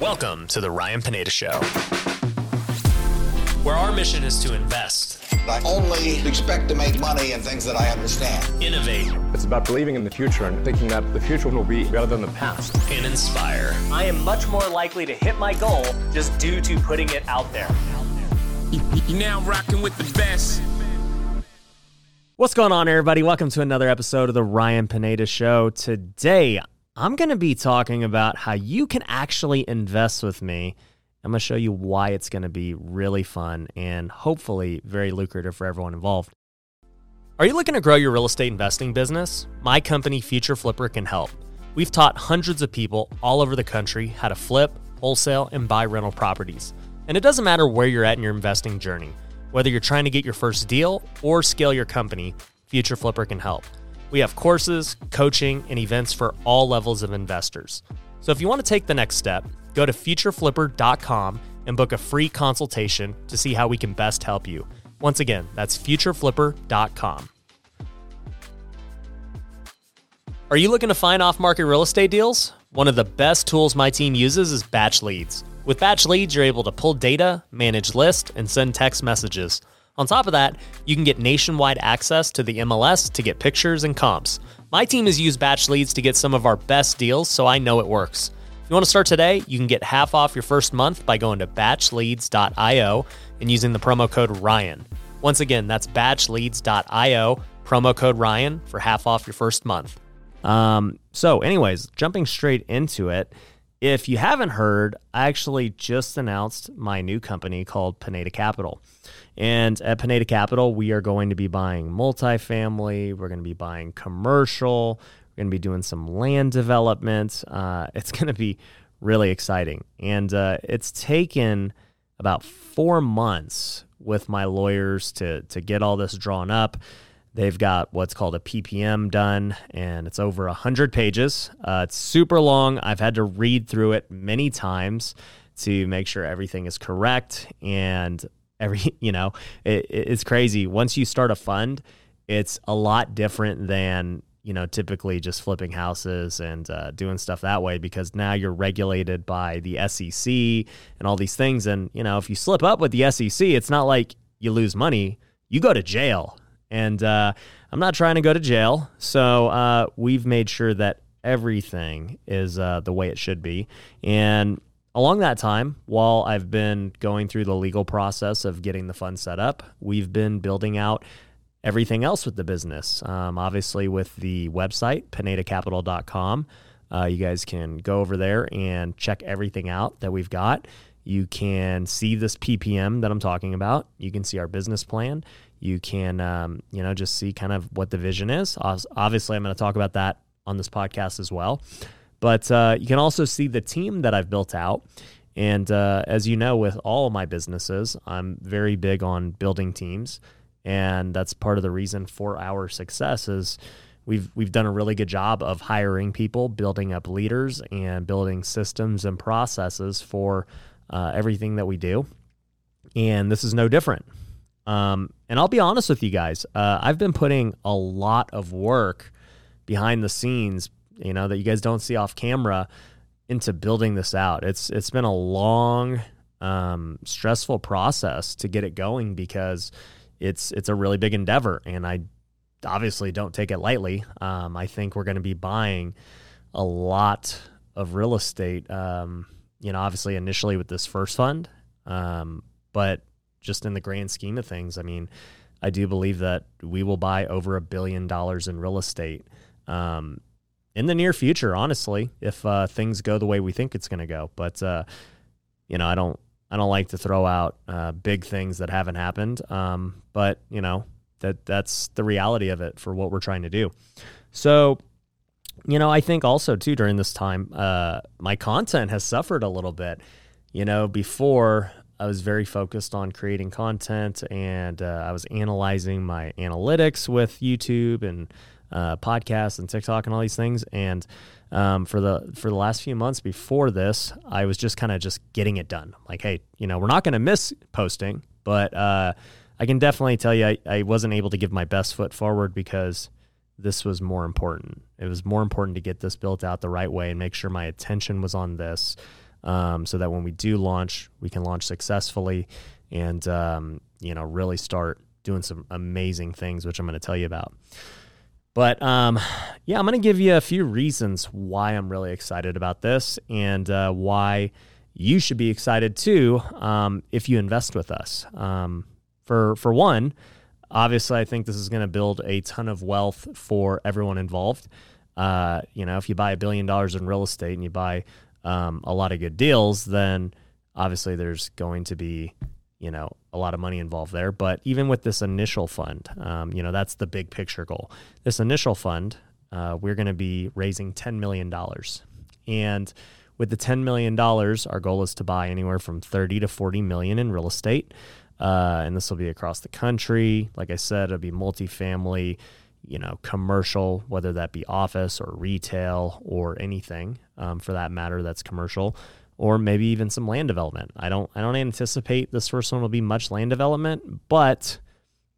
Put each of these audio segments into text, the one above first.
Welcome to the Ryan Pineda Show, where our mission is to invest, I only expect to make money in things that I understand. innovate, It's about believing in the future and thinking that the future will be better than the past. and inspire. I am much more likely to hit my goal just due to putting it out there. You now rocking with the best. What's going on, everybody? Welcome to another episode of the Ryan Pineda Show. Today, I'm going to be talking about how you can actually invest with me. I'm going to show you why it's going to be really fun and hopefully very lucrative for everyone involved. Are you looking to grow your real estate investing business? My company, Future Flipper, can help. We've taught hundreds of people all over the country how to flip, wholesale, and buy rental properties. And it doesn't matter where you're at in your investing journey. Whether you're trying to get your first deal or scale your company, Future Flipper can help. We have courses, coaching, and events for all levels of investors. So if you want to take the next step, go to futureflipper.com and book a free consultation to see how we can best help you. Once again, that's futureflipper.com. Are you looking to find off market real estate deals? One of the best tools my team uses is Batch Leads. With Batch Leads, you're able to pull data, manage lists, and send text messages. On top of that, you can get nationwide access to the MLS to get pictures and comps. My team has used Batch Leads to get some of our best deals, so I know it works. If you want to start today, you can get half off your first month by going to batchleads.io and using the promo code Ryan. Once again, that's batchleads.io, promo code Ryan for half off your first month. Um, so, anyways, jumping straight into it, if you haven't heard, I actually just announced my new company called Pineda Capital. And at Pineda Capital, we are going to be buying multifamily, we're going to be buying commercial, we're going to be doing some land development. Uh, it's going to be really exciting. And uh, it's taken about four months with my lawyers to, to get all this drawn up. They've got what's called a PPM done, and it's over 100 pages. Uh, it's super long. I've had to read through it many times to make sure everything is correct. And every, you know, it, it's crazy. Once you start a fund, it's a lot different than, you know, typically just flipping houses and uh, doing stuff that way because now you're regulated by the SEC and all these things. And, you know, if you slip up with the SEC, it's not like you lose money, you go to jail and uh, I'm not trying to go to jail. So uh, we've made sure that everything is uh, the way it should be. And along that time, while I've been going through the legal process of getting the fund set up, we've been building out everything else with the business. Um, obviously, with the website, pinedacapital.com. Uh, you guys can go over there and check everything out that we've got. You can see this PPM that I'm talking about. You can see our business plan. You can, um, you know, just see kind of what the vision is. Obviously, I'm going to talk about that on this podcast as well. But uh, you can also see the team that I've built out. And uh, as you know, with all of my businesses, I'm very big on building teams, and that's part of the reason for our success. Is we've we've done a really good job of hiring people, building up leaders, and building systems and processes for uh, everything that we do. And this is no different. Um, and I'll be honest with you guys, uh, I've been putting a lot of work behind the scenes, you know, that you guys don't see off camera into building this out. It's it's been a long, um, stressful process to get it going because it's it's a really big endeavor, and I obviously don't take it lightly. Um, I think we're going to be buying a lot of real estate. Um, you know, obviously initially with this first fund, um, but just in the grand scheme of things, I mean, I do believe that we will buy over a billion dollars in real estate um, in the near future. Honestly, if uh, things go the way we think it's going to go, but uh, you know, I don't, I don't like to throw out uh, big things that haven't happened. Um, but you know, that that's the reality of it for what we're trying to do. So, you know, I think also too during this time, uh, my content has suffered a little bit. You know, before I was very focused on creating content and uh, I was analyzing my analytics with YouTube and uh, podcasts and TikTok and all these things. And um, for the for the last few months before this, I was just kind of just getting it done. Like, hey, you know, we're not going to miss posting, but uh, I can definitely tell you I, I wasn't able to give my best foot forward because this was more important. It was more important to get this built out the right way and make sure my attention was on this um, so that when we do launch, we can launch successfully and um, you know really start doing some amazing things, which I'm going to tell you about. But um, yeah, I'm going to give you a few reasons why I'm really excited about this and uh, why you should be excited too um, if you invest with us. Um, for for one, obviously, I think this is going to build a ton of wealth for everyone involved. Uh, you know, if you buy a billion dollars in real estate and you buy um, a lot of good deals, then obviously there's going to be you know a lot of money involved there. But even with this initial fund um, you know that's the big picture goal. This initial fund uh, we're going to be raising $10 million and with the $10 million our goal is to buy anywhere from 30 to 40 million in real estate. Uh, and this will be across the country. Like i said it'll be multifamily you know commercial whether that be office or retail or anything um, for that matter that's commercial or maybe even some land development. I don't I don't anticipate this first one will be much land development, but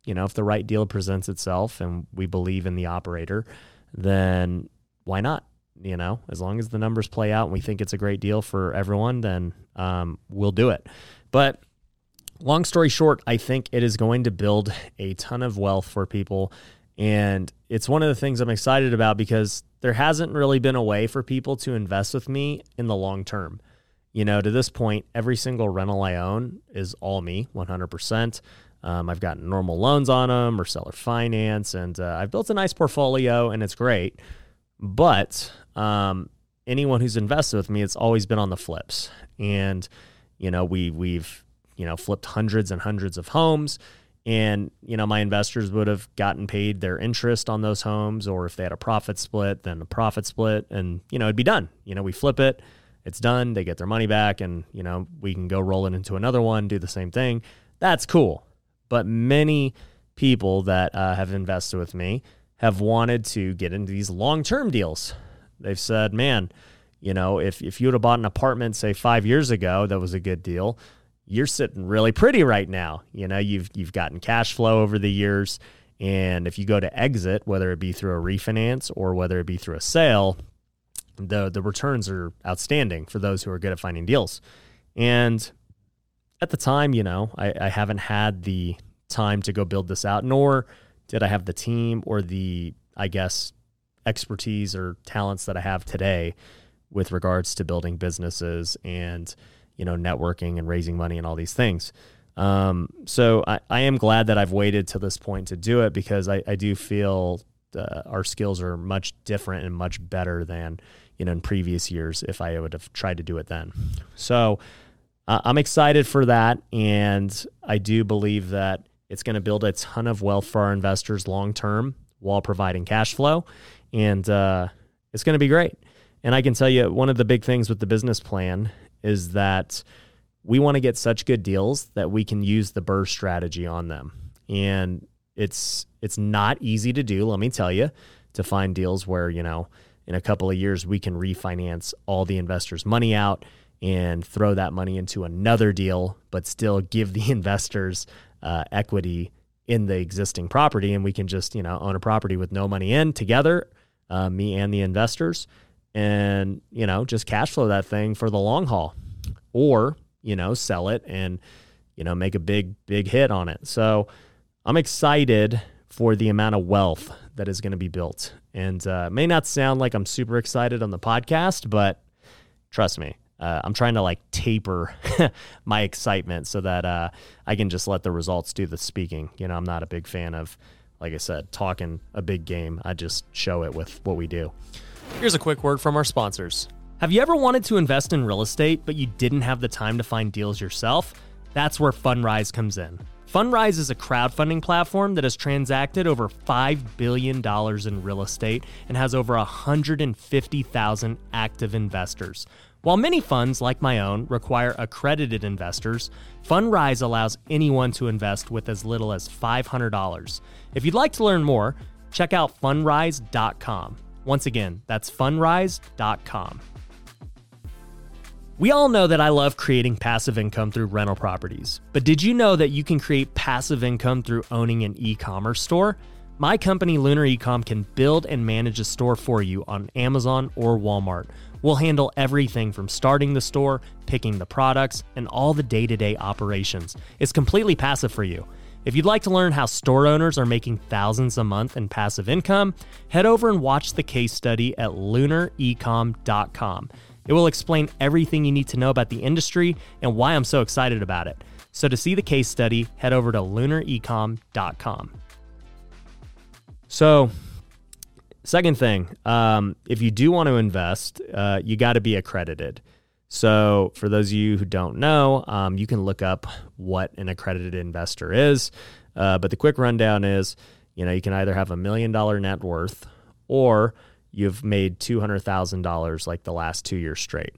you know, if the right deal presents itself and we believe in the operator, then why not? You know, as long as the numbers play out and we think it's a great deal for everyone, then um, we'll do it. But long story short, I think it is going to build a ton of wealth for people. And it's one of the things I'm excited about because there hasn't really been a way for people to invest with me in the long term. You know, to this point, every single rental I own is all me, 100%. Um, I've got normal loans on them or seller finance, and uh, I've built a nice portfolio, and it's great. But um, anyone who's invested with me, it's always been on the flips, and you know, we we've you know flipped hundreds and hundreds of homes, and you know, my investors would have gotten paid their interest on those homes, or if they had a profit split, then a profit split, and you know, it'd be done. You know, we flip it it's done, they get their money back, and you know we can go roll it into another one, do the same thing. That's cool. But many people that uh, have invested with me have wanted to get into these long term deals. They've said, man, you know, if, if you would have bought an apartment, say five years ago, that was a good deal. You're sitting really pretty right now. You know, you've you've gotten cash flow over the years. And if you go to exit, whether it be through a refinance or whether it be through a sale, the the returns are outstanding for those who are good at finding deals. And at the time, you know, I, I haven't had the time to go build this out, nor did I have the team or the, I guess, expertise or talents that I have today with regards to building businesses and, you know, networking and raising money and all these things. Um, so I, I am glad that I've waited to this point to do it because I, I do feel uh, our skills are much different and much better than you know in previous years if I would have tried to do it then. So uh, I'm excited for that, and I do believe that it's going to build a ton of wealth for our investors long term while providing cash flow, and uh, it's going to be great. And I can tell you one of the big things with the business plan is that we want to get such good deals that we can use the BRRRR strategy on them. And it's it's not easy to do, let me tell you, to find deals where, you know, in a couple of years we can refinance all the investors' money out and throw that money into another deal, but still give the investors uh, equity in the existing property, and we can just you know own a property with no money in together, uh, me and the investors, and you know just cash flow that thing for the long haul, or you know sell it and you know make a big big hit on it. So I'm excited for the amount of wealth that is going to be built. And uh, may not sound like I'm super excited on the podcast, but trust me, uh, I'm trying to like taper my excitement so that uh, I can just let the results do the speaking. You know, I'm not a big fan of, like I said, talking a big game. I just show it with what we do. Here's a quick word from our sponsors. Have you ever wanted to invest in real estate, but you didn't have the time to find deals yourself? That's where Fundrise comes in. Fundrise is a crowdfunding platform that has transacted over $5 billion in real estate and has over 150,000 active investors. While many funds, like my own, require accredited investors, Fundrise allows anyone to invest with as little as $500. If you'd like to learn more, check out fundrise.com. Once again, that's fundrise.com. We all know that I love creating passive income through rental properties, but did you know that you can create passive income through owning an e commerce store? My company, Lunar Ecom, can build and manage a store for you on Amazon or Walmart. We'll handle everything from starting the store, picking the products, and all the day to day operations. It's completely passive for you. If you'd like to learn how store owners are making thousands a month in passive income, head over and watch the case study at lunarecom.com. It will explain everything you need to know about the industry and why I'm so excited about it. So to see the case study, head over to lunarecom.com. So, second thing, um, if you do want to invest, uh, you got to be accredited. So, for those of you who don't know, um, you can look up what an accredited investor is. Uh, but the quick rundown is, you know, you can either have a million dollar net worth or you've made two hundred thousand dollars like the last two years straight.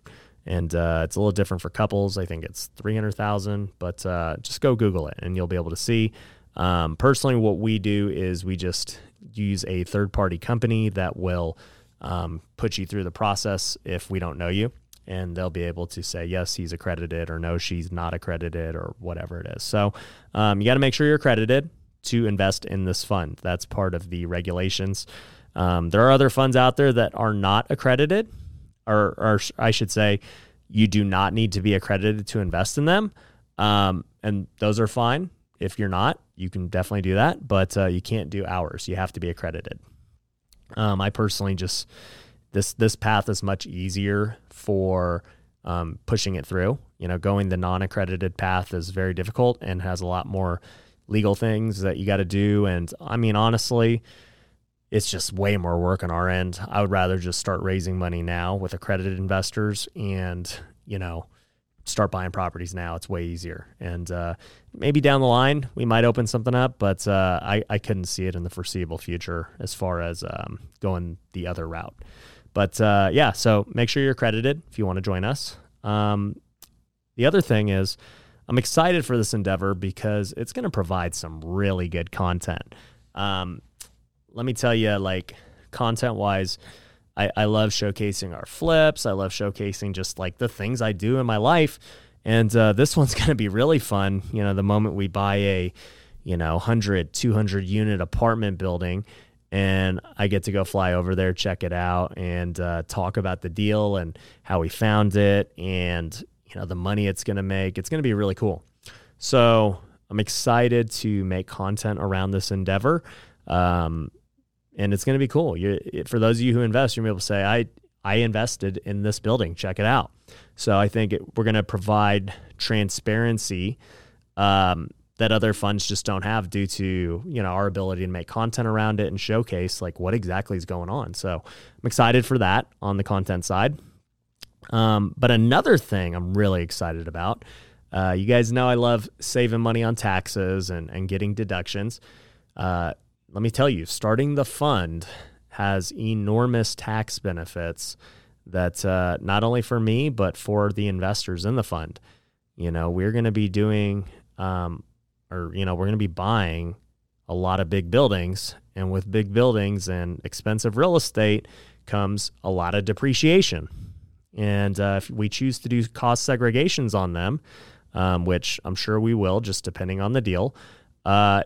And uh, it's a little different for couples. I think it's three hundred thousand, but uh, just go Google it and you'll be able to see. Um, personally, what we do is we just use a third party company that will um, put you through the process if we don't know you. And they'll be able to say, yes, he's accredited, or no, she's not accredited, or whatever it is. So um, you got to make sure you're accredited to invest in this fund. That's part of the regulations. Um, there are other funds out there that are not accredited, or, or I should say, you do not need to be accredited to invest in them. Um, and those are fine. If you're not, you can definitely do that, but uh, you can't do ours. You have to be accredited. Um, I personally just this this path is much easier for um, pushing it through. You know, going the non-accredited path is very difficult and has a lot more legal things that you got to do. And I mean, honestly, it's just way more work on our end. I would rather just start raising money now with accredited investors and you know start buying properties now. It's way easier. And uh, maybe down the line we might open something up, but uh, I, I couldn't see it in the foreseeable future as far as um, going the other route. But uh, yeah, so make sure you're accredited if you want to join us. Um, the other thing is, I'm excited for this endeavor because it's going to provide some really good content. Um, let me tell you, like content wise, I, I love showcasing our flips. I love showcasing just like the things I do in my life. And uh, this one's going to be really fun. You know, the moment we buy a, you know, 100, 200 unit apartment building and I get to go fly over there, check it out, and uh, talk about the deal and how we found it and, you know, the money it's going to make. It's going to be really cool. So I'm excited to make content around this endeavor. Um, and it's going to be cool. You, for those of you who invest, you're going to be able to say, "I I invested in this building. Check it out." So I think it, we're going to provide transparency um, that other funds just don't have due to you know our ability to make content around it and showcase like what exactly is going on. So I'm excited for that on the content side. Um, but another thing I'm really excited about. Uh, you guys know I love saving money on taxes and, and getting deductions. Uh, let me tell you, starting the fund has enormous tax benefits that uh, not only for me, but for the investors in the fund. You know, we're going to be doing, um, or, you know, we're going to be buying a lot of big buildings. And with big buildings and expensive real estate comes a lot of depreciation. And uh, if we choose to do cost segregations on them, um, which I'm sure we will, just depending on the deal, uh,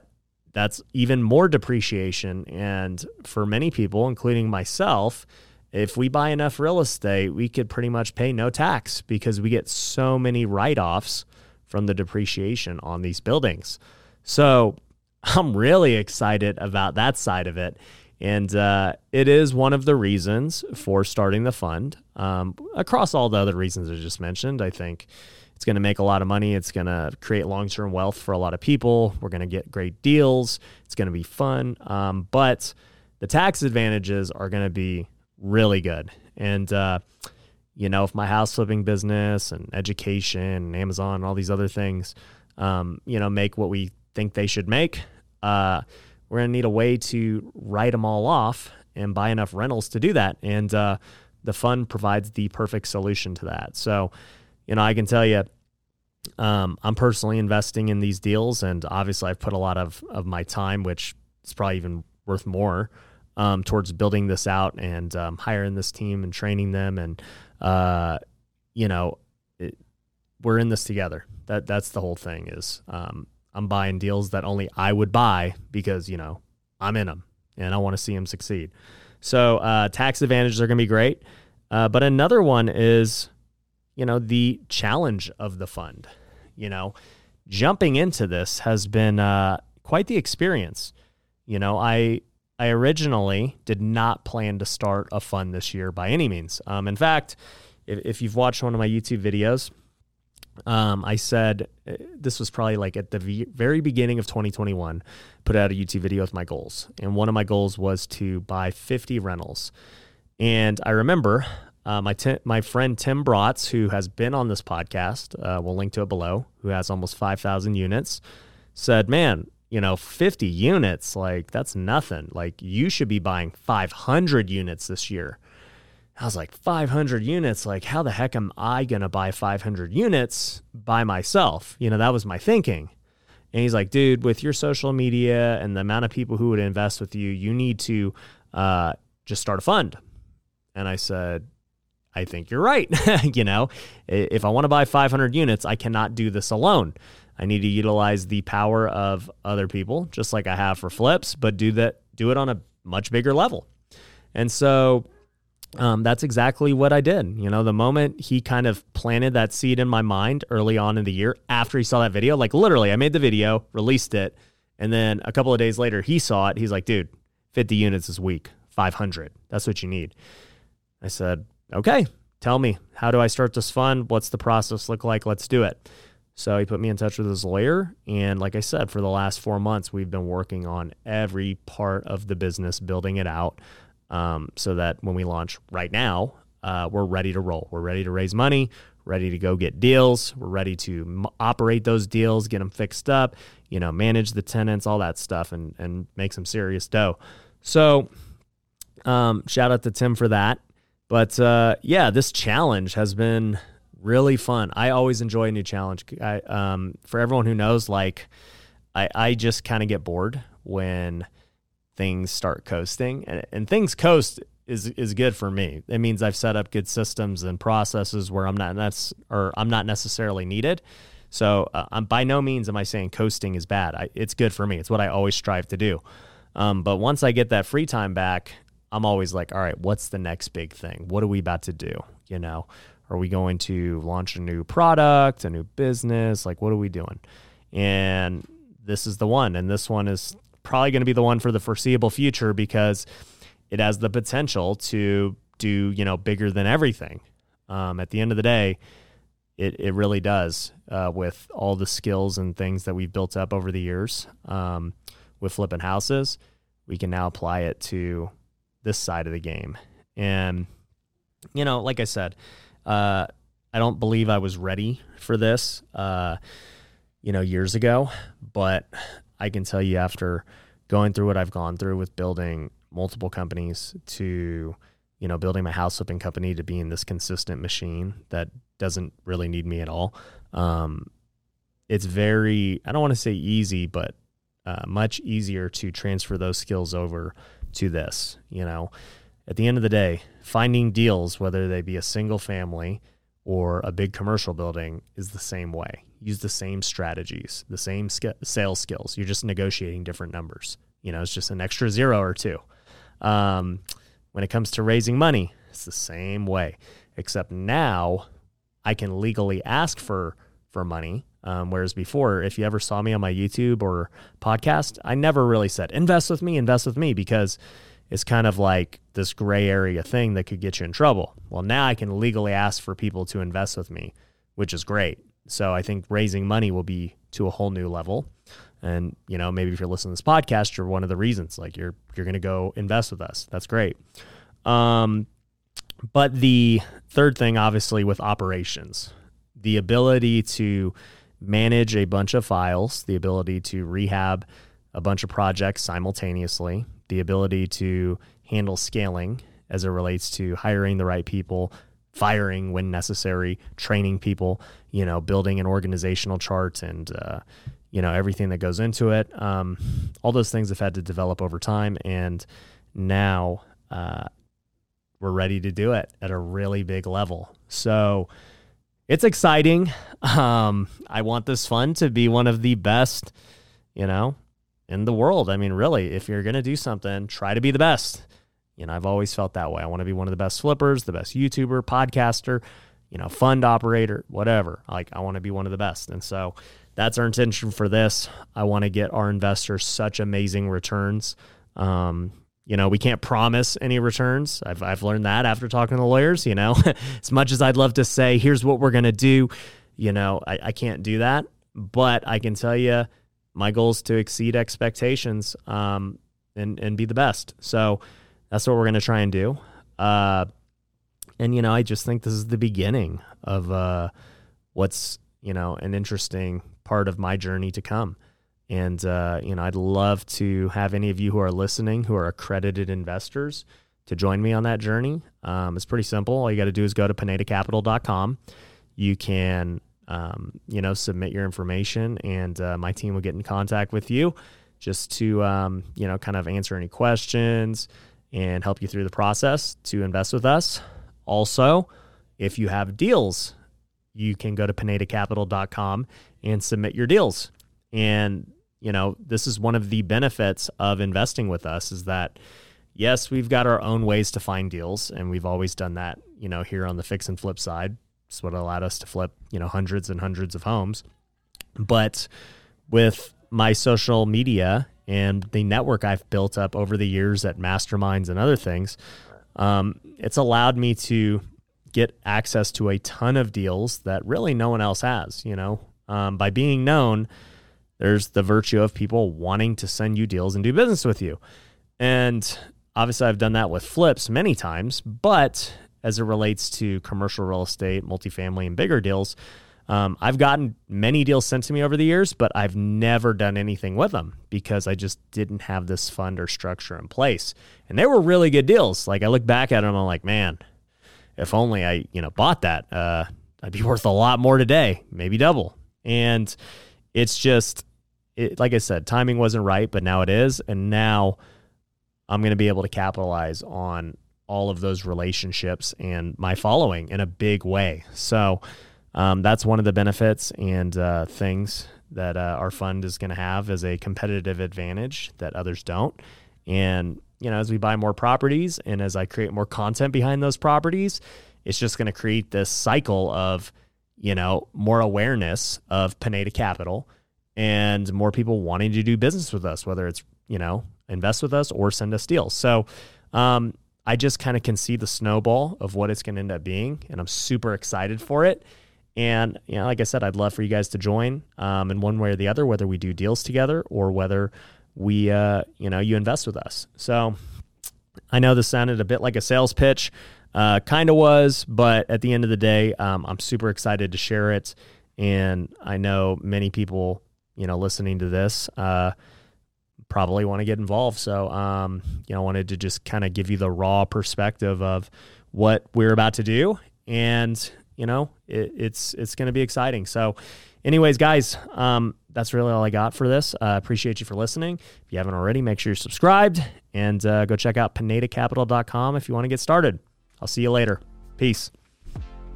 that's even more depreciation. And for many people, including myself, if we buy enough real estate, we could pretty much pay no tax because we get so many write offs from the depreciation on these buildings. So I'm really excited about that side of it. And uh, it is one of the reasons for starting the fund. Um, across all the other reasons I just mentioned, I think it's going to make a lot of money. It's going to create long term wealth for a lot of people. We're going to get great deals. It's going to be fun. Um, but the tax advantages are going to be really good. And, uh, you know, if my house flipping business and education and Amazon and all these other things, um, you know, make what we think they should make, uh, we're going to need a way to write them all off and buy enough rentals to do that. And uh, the fund provides the perfect solution to that. So, you know, I can tell you, um, I'm personally investing in these deals, and obviously, I've put a lot of of my time, which is probably even worth more, um, towards building this out and um, hiring this team and training them, and uh, you know, it, we're in this together. That that's the whole thing. Is um, I'm buying deals that only I would buy because you know I'm in them and I want to see them succeed. So uh, tax advantages are going to be great. Uh, but another one is, you know, the challenge of the fund. You know, jumping into this has been uh, quite the experience. You know, I I originally did not plan to start a fund this year by any means. Um, in fact, if, if you've watched one of my YouTube videos, um, I said uh, this was probably like at the v- very beginning of 2021, put out a YouTube video with my goals. And one of my goals was to buy 50 rentals. And I remember uh, my, t- my friend Tim Bratz, who has been on this podcast, uh, we'll link to it below, who has almost 5,000 units, said, Man, you know, 50 units, like that's nothing. Like you should be buying 500 units this year. I was like, 500 units? Like, how the heck am I going to buy 500 units by myself? You know, that was my thinking. And he's like, dude, with your social media and the amount of people who would invest with you, you need to uh, just start a fund. And I said, I think you're right. you know, if I want to buy 500 units, I cannot do this alone. I need to utilize the power of other people, just like I have for flips, but do that, do it on a much bigger level. And so um, that's exactly what I did. You know, the moment he kind of planted that seed in my mind early on in the year after he saw that video, like literally, I made the video, released it, and then a couple of days later, he saw it. He's like, dude, 50 units is weak, 500. That's what you need. I said, okay, tell me, how do I start this fund? What's the process look like? Let's do it. So he put me in touch with his lawyer. And like I said, for the last four months, we've been working on every part of the business, building it out um, so that when we launch right now, uh, we're ready to roll. We're ready to raise money, ready to go get deals. We're ready to m- operate those deals, get them fixed up, you know, manage the tenants, all that stuff, and and make some serious dough. So, um, shout out to Tim for that. But uh, yeah, this challenge has been really fun. I always enjoy a new challenge. I, um, for everyone who knows, like, I, I just kind of get bored when things start coasting and, and things coast is is good for me. It means I've set up good systems and processes where I'm not that's or I'm not necessarily needed. So uh, I'm by no means am I saying coasting is bad. I, it's good for me. It's what I always strive to do. Um, but once I get that free time back, I'm always like, all right, what's the next big thing? What are we about to do? You know, are we going to launch a new product, a new business? Like, what are we doing? And this is the one. And this one is probably going to be the one for the foreseeable future because it has the potential to do you know bigger than everything. Um, at the end of the day, it it really does uh, with all the skills and things that we've built up over the years um, with flipping houses. We can now apply it to this side of the game, and you know, like I said, uh, I don't believe I was ready for this, uh, you know, years ago, but I can tell you after going through what I've gone through with building multiple companies to, you know, building my house flipping company to being this consistent machine that doesn't really need me at all. Um, it's very, I don't want to say easy, but uh, much easier to transfer those skills over to this. You know, at the end of the day, finding deals, whether they be a single family or a big commercial building, is the same way use the same strategies, the same sk- sales skills. You're just negotiating different numbers. You know, it's just an extra zero or two. Um, when it comes to raising money, it's the same way, except now I can legally ask for for money. Um, whereas before, if you ever saw me on my YouTube or podcast, I never really said invest with me, invest with me, because it's kind of like this gray area thing that could get you in trouble. Well, now I can legally ask for people to invest with me, which is great. So I think raising money will be to a whole new level. And you know, maybe if you're listening to this podcast, you're one of the reasons. Like you're you're going to go invest with us. That's great. Um, but the third thing, obviously, with operations, the ability to manage a bunch of files, the ability to rehab a bunch of projects simultaneously, the ability to handle scaling as it relates to hiring the right people, firing when necessary, training people, you know, building an organizational chart and, uh, you know, everything that goes into it. Um, all those things have had to develop over time. And now uh, we're ready to do it at a really big level. So it's exciting. Um, I want this fund to be one of the best, you know, in the world. I mean, really, if you're going to do something, try to be the best. You know, I've always felt that way. I want to be one of the best flippers, the best YouTuber, podcaster, you know, fund operator, whatever. Like, I want to be one of the best. And so that's our intention for this. I want to get our investors such amazing returns. Um, you know, we can't promise any returns. I've, I've learned that after talking to lawyers, you know, as much as I'd love to say, here's what we're going to do, you know, I, I can't do that. But I can tell you, my goal is to exceed expectations um, and, and be the best. So that's what we're going to try and do. Uh, and, you know, I just think this is the beginning of uh, what's, you know, an interesting part of my journey to come. And, uh, you know, I'd love to have any of you who are listening who are accredited investors to join me on that journey. Um, it's pretty simple. All you got to do is go to pinedacapital.com. You can, um, you know, submit your information and uh, my team will get in contact with you just to, um, you know, kind of answer any questions and help you through the process to invest with us. Also, if you have deals, you can go to pinedacapital.com and submit your deals. And you know, this is one of the benefits of investing with us is that yes, we've got our own ways to find deals and we've always done that, you know, here on the fix and flip side. It's what allowed us to flip, you know, hundreds and hundreds of homes. But with my social media and the network I've built up over the years at masterminds and other things, um, it's allowed me to get access to a ton of deals that really no one else has. You know, um, by being known, there's the virtue of people wanting to send you deals and do business with you. And obviously, I've done that with flips many times, but as it relates to commercial real estate, multifamily, and bigger deals, um, I've gotten many deals sent to me over the years, but I've never done anything with them because I just didn't have this fund or structure in place. And they were really good deals. Like I look back at them, I'm like, man, if only I, you know, bought that, uh, I'd be worth a lot more today, maybe double. And it's just it, like I said, timing wasn't right, but now it is, and now I'm going to be able to capitalize on all of those relationships and my following in a big way. So um, that's one of the benefits and uh, things that uh, our fund is going to have as a competitive advantage that others don't. And you know, as we buy more properties and as I create more content behind those properties, it's just going to create this cycle of you know more awareness of Pineda Capital and more people wanting to do business with us, whether it's, you know, invest with us or send us deals. So um, I just kind of can see the snowball of what it's going to end up being, and I'm super excited for it. And you know, like I said, I'd love for you guys to join um, in one way or the other, whether we do deals together or whether we, uh, you know, you invest with us. So I know this sounded a bit like a sales pitch, uh, kind of was, but at the end of the day, um, I'm super excited to share it. And I know many people you know, listening to this, uh, probably want to get involved. So, um, you know, I wanted to just kind of give you the raw perspective of what we're about to do, and you know, it, it's it's going to be exciting. So, anyways, guys, um, that's really all I got for this. Uh, appreciate you for listening. If you haven't already, make sure you're subscribed and uh, go check out PinedaCapital.com if you want to get started. I'll see you later. Peace.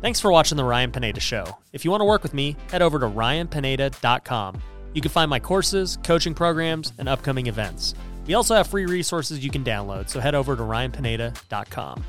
Thanks for watching the Ryan Pineda Show. If you want to work with me, head over to RyanPineda.com. You can find my courses, coaching programs, and upcoming events. We also have free resources you can download, so head over to ryanpineda.com.